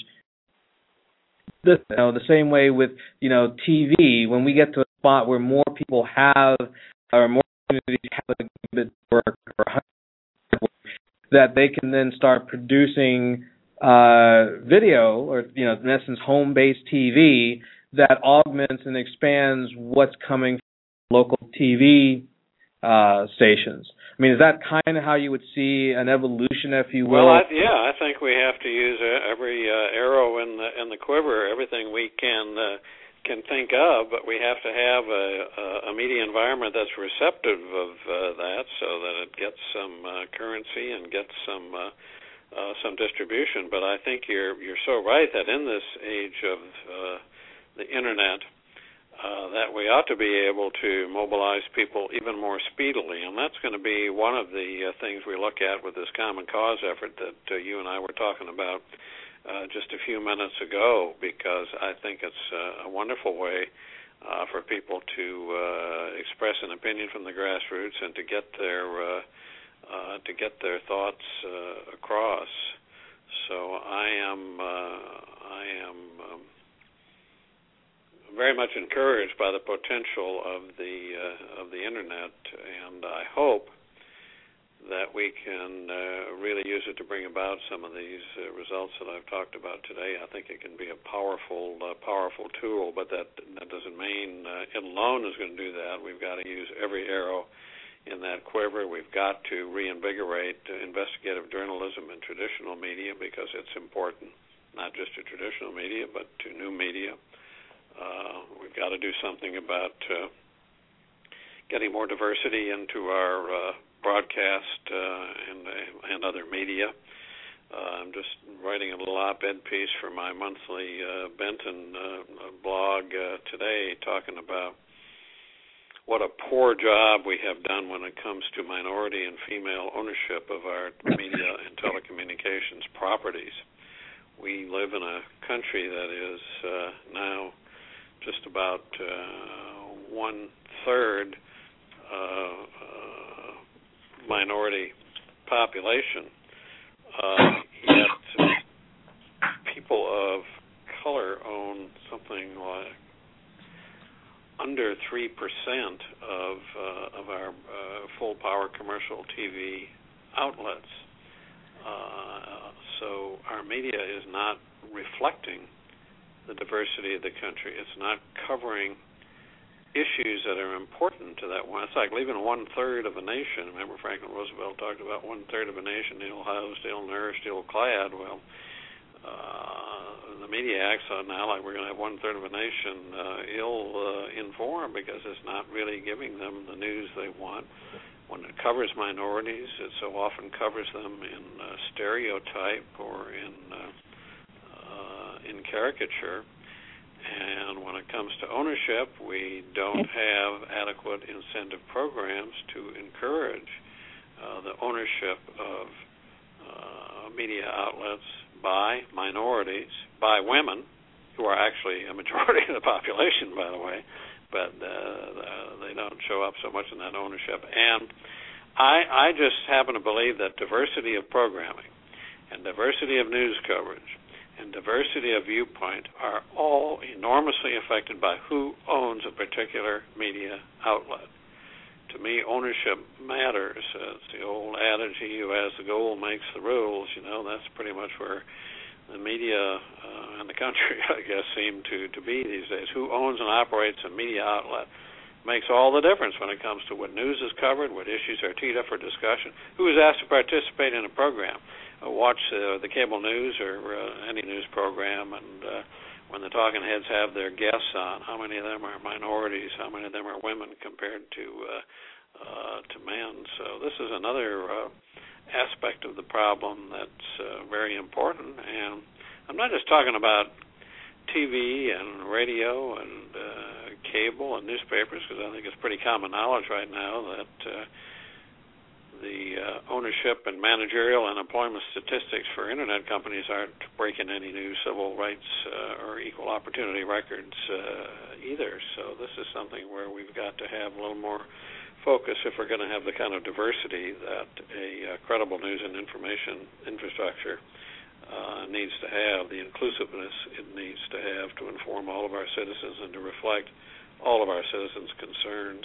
This, you know, the same way with you know TV. When we get to a spot where more people have or more communities have a bit work or that they can then start producing uh, video or you know in essence home-based TV that augments and expands what's coming from local TV uh, stations. I mean, is that kind of how you would see an evolution, if you will? Well, I, yeah, I think we have to use every uh, arrow in the in the quiver, everything we can uh, can think of, but we have to have a, a media environment that's receptive of uh, that, so that it gets some uh, currency and gets some uh, uh, some distribution. But I think you're you're so right that in this age of uh, the internet uh, that we ought to be able to mobilize people even more speedily, and that's going to be one of the uh, things we look at with this common cause effort that uh, you and I were talking about uh, just a few minutes ago, because I think it's uh, a wonderful way uh, for people to uh, express an opinion from the grassroots and to get their uh, uh, to get their thoughts uh, across. So I am uh, I am. Um, very much encouraged by the potential of the uh, of the internet, and I hope that we can uh, really use it to bring about some of these uh, results that I've talked about today. I think it can be a powerful uh, powerful tool, but that that doesn't mean uh, it alone is going to do that. We've got to use every arrow in that quiver. We've got to reinvigorate investigative journalism in traditional media because it's important, not just to traditional media, but to new media. Uh, we've got to do something about uh, getting more diversity into our uh, broadcast uh, and and other media. Uh, I'm just writing a little op-ed piece for my monthly uh, Benton uh, blog uh, today, talking about what a poor job we have done when it comes to minority and female ownership of our media and telecommunications properties. We live in a country that is uh, now just about uh, one third uh, minority population. Uh, yet people of color own something like under three percent of uh, of our uh, full power commercial TV outlets. So our media is not reflecting the diversity of the country. It's not covering issues that are important to that one. It's like leaving one third of a nation. Remember Franklin Roosevelt talked about one third of a nation ill housed, ill nourished, ill clad. Well, uh, the media acts on now like we're going to have one third of a nation uh, ill uh, informed because it's not really giving them the news they want. When it covers minorities, it so often covers them in uh, stereotype or in uh, uh, in caricature and when it comes to ownership, we don't have adequate incentive programs to encourage uh, the ownership of uh, media outlets by minorities, by women, who are actually a majority of the population, by the way, but uh, they don't show up so much in that ownership. And I, I just happen to believe that diversity of programming and diversity of news coverage and diversity of viewpoint are all enormously affected by who owns a particular media outlet. To me, ownership matters. It's the old adage, he who has the goal makes the rules. You know, that's pretty much where the media uh, and the country, I guess, seem to, to be these days. Who owns and operates a media outlet makes all the difference when it comes to what news is covered, what issues are teed up for discussion, who is asked to participate in a program. Uh, watch uh, the cable news or uh, any news program, and uh, when the talking heads have their guests on, how many of them are minorities? How many of them are women compared to uh, uh, to men? So this is another uh, aspect of the problem that's uh, very important. And I'm not just talking about TV and radio and uh, cable and newspapers, because I think it's pretty common knowledge right now that. Uh, the uh, ownership and managerial and employment statistics for internet companies aren't breaking any new civil rights uh, or equal opportunity records uh, either. So this is something where we've got to have a little more focus if we're going to have the kind of diversity that a uh, credible news and information infrastructure uh, needs to have, the inclusiveness it needs to have to inform all of our citizens and to reflect all of our citizens' concerns.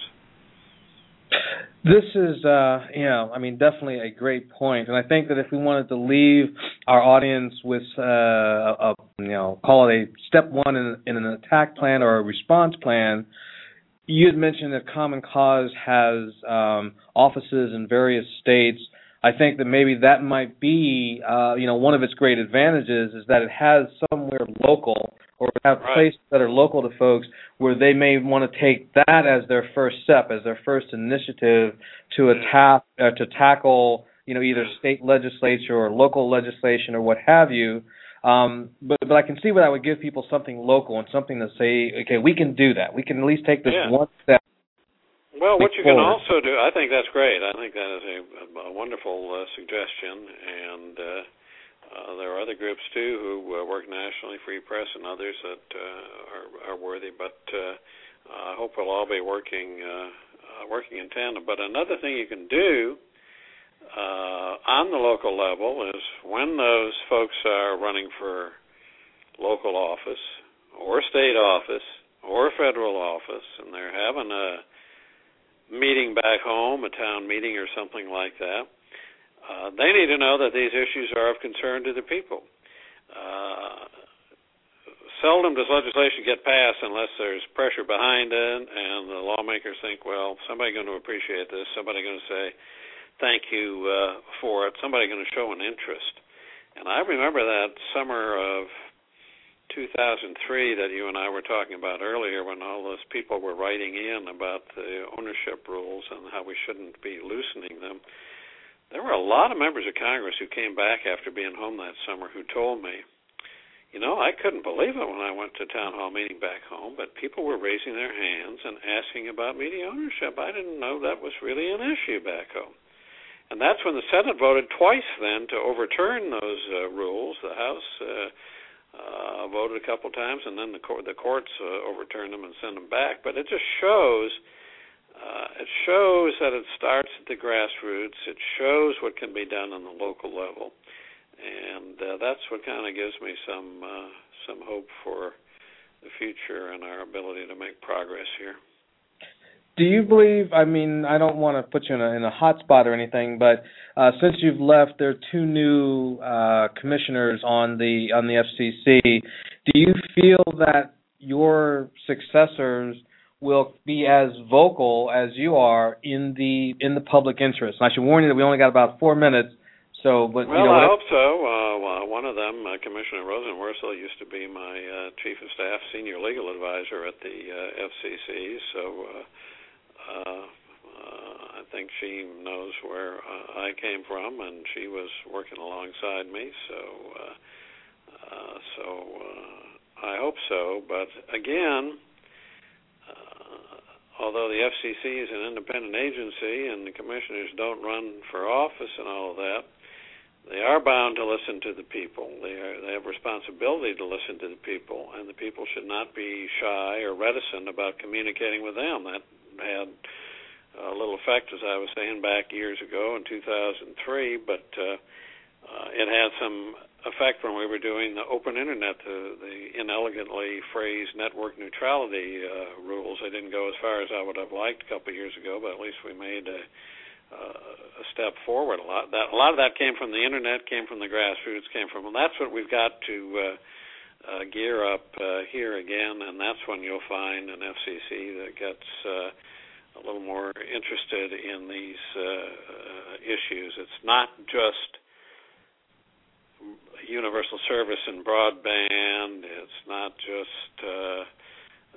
This is, uh, you know, I mean, definitely a great point, and I think that if we wanted to leave our audience with, uh, a, you know, call it a step one in, in an attack plan or a response plan, you had mentioned that Common Cause has um, offices in various states. I think that maybe that might be, uh, you know, one of its great advantages is that it has somewhere local or have right. places that are local to folks where they may want to take that as their first step, as their first initiative to attack uh, to tackle, you know, either state legislature or local legislation or what have you. Um, but but I can see where that would give people something local and something to say, okay, we can do that. We can at least take this yeah. one step. Well, what you forward. can also do, I think that's great. I think that is a, a wonderful uh, suggestion, and uh, uh, there are other groups too who uh, work nationally, Free Press and others that uh, are, are worthy. But uh, I hope we'll all be working uh, uh, working in tandem. But another thing you can do uh, on the local level is when those folks are running for local office or state office or federal office, and they're having a meeting back home, a town meeting or something like that uh, they need to know that these issues are of concern to the people. Uh, seldom does legislation get passed unless there's pressure behind it, and the lawmakers think, well, somebody's going to appreciate this. Somebody's going to say thank you uh, for it. Somebody's going to show an interest. And I remember that summer of 2003 that you and I were talking about earlier, when all those people were writing in about the ownership rules and how we shouldn't be loosening them there were a lot of members of Congress who came back after being home that summer who told me, you know, I couldn't believe it when I went to town hall meeting back home, but people were raising their hands and asking about media ownership. I didn't know that was really an issue back home. And that's when the Senate voted twice then to overturn those uh, rules. The House uh, uh, voted a couple times, and then the, court, the courts uh, overturned them and sent them back. But it just shows it shows that it starts at the grassroots. It shows what can be done on the local level, and uh, that's what kind of gives me some uh, some hope for the future and our ability to make progress here. Do you believe? I mean, I don't want to put you in a, in a hot spot or anything, but uh, since you've left, there are two new uh, commissioners on the on the FCC. Do you feel that your successors will be as vocal as you are in the in the public interest. And I should warn you that we only got about four minutes. So, but well, you know, I hope so. Uh, one of them, uh, Commissioner Rosenworcel, used to be my uh, chief of staff, senior legal advisor at the uh, FCC. So, uh, uh, uh, I think she knows where uh, I came from, and she was working alongside me. So, uh, uh, so uh, I hope so. But again although the FCC is an independent agency and the commissioners don't run for office and all of that, they are bound to listen to the people. They are they have responsibility to listen to the people, and the people should not be shy or reticent about communicating with them. That had a little effect, as I was saying back years ago in 2003, but uh, uh, it had some effect when we were doing the open internet, the, the inelegantly phrased network neutrality uh, rules. They didn't go as far as I would have liked a couple of years ago, but at least we made a, uh, a step forward. A lot that a lot of that came from the internet, came from the grassroots, came from. And that's what we've got to uh, uh, gear up uh, here again, and that's when you'll find an FCC that gets. Uh, a little more interested in these uh, uh, issues. It's not just universal service and broadband. It's not just uh,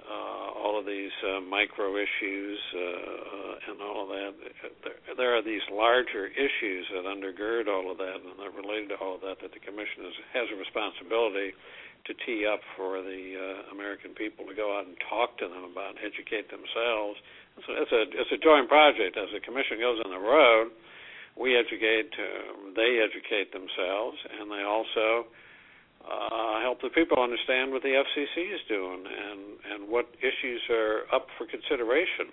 uh, all of these uh, micro issues uh, and all of that. There, there are these larger issues that undergird all of that and are related to all of that that the commission is, has a responsibility to tee up for the uh, American people to go out and talk to them about, educate themselves. So it's a it's a joint project. As the commission goes on the road, we educate, uh, they educate themselves, and they also uh, help the people understand what the FCC is doing and and what issues are up for consideration.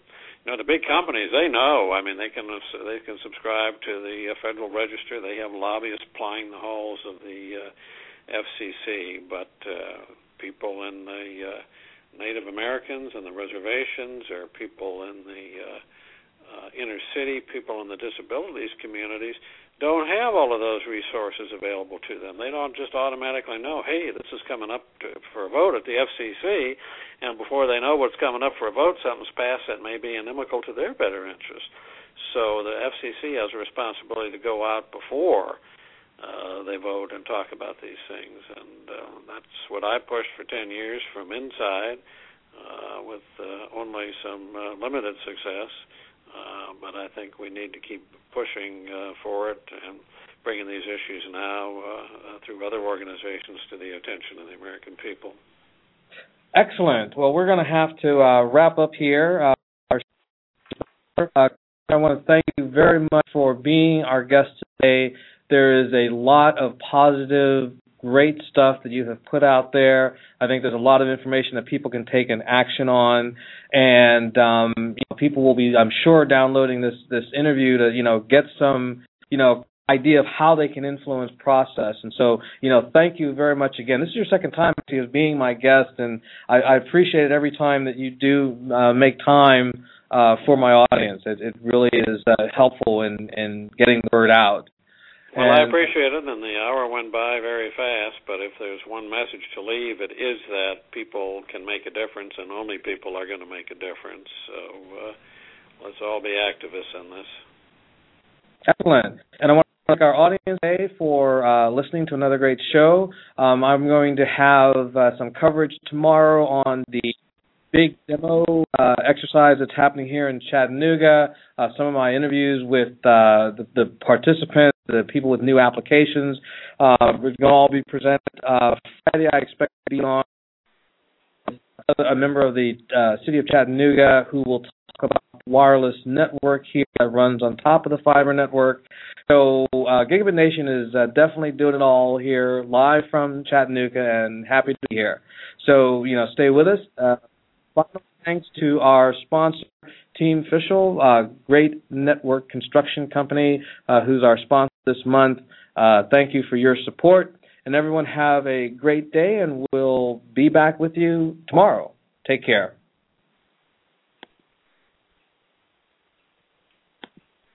You know, the big companies they know. I mean, they can they can subscribe to the uh, Federal Register. They have lobbyists plying the halls of the uh, FCC, but uh, people in the uh, Native Americans and the reservations, or people in the uh, uh, inner city, people in the disabilities communities don't have all of those resources available to them. They don't just automatically know, hey, this is coming up to, for a vote at the FCC, and before they know what's coming up for a vote, something's passed that may be inimical to their better interest. So the FCC has a responsibility to go out before uh, they vote and talk about these things, and uh, that's what I pushed for 10 years from inside, uh, with uh, only some uh, limited success. Uh, but I think we need to keep pushing uh, for it and bringing these issues now uh, uh, through other organizations to the attention of the American people. Excellent. Well, we're going to have to uh, wrap up here. I want to thank you very much for being our guest today. There is a lot of positive great stuff that you have put out there. I think there's a lot of information that people can take an action on, and um, you know, people will be, I'm sure, downloading this this interview to you know get some you know idea of how they can influence process. And so, you know, thank you very much again. This is your second time being my guest, and I, I appreciate it every time that you do uh, make time uh, for my audience. It, it really is uh, helpful in, in getting the word out. Well, and, I appreciate it, and the hour went by very fast. But if there's one message to leave, it is that people can make a difference, and only people are going to make a difference. So uh, let's all be activists in this. Excellent. And I want to thank our audience today for uh, listening to another great show. Um, I'm going to have uh, some coverage tomorrow on the big demo uh, exercise that's happening here in Chattanooga. Uh, some of my interviews with uh, the, the, participants, the people with new applications, we're going to all be presented uh, Friday. I expect to be on a member of the uh, city of Chattanooga who will talk about wireless network here that runs on top of the fiber network. So uh, Gigabit Nation is definitely doing it all here, live from Chattanooga, and happy to be here. So you know, stay with us. Final thanks to our sponsor, Team Fishel, a great network construction company uh, who's our sponsor this month. Uh, thank you for your support. And everyone have a great day, and we'll be back with you tomorrow. Take care.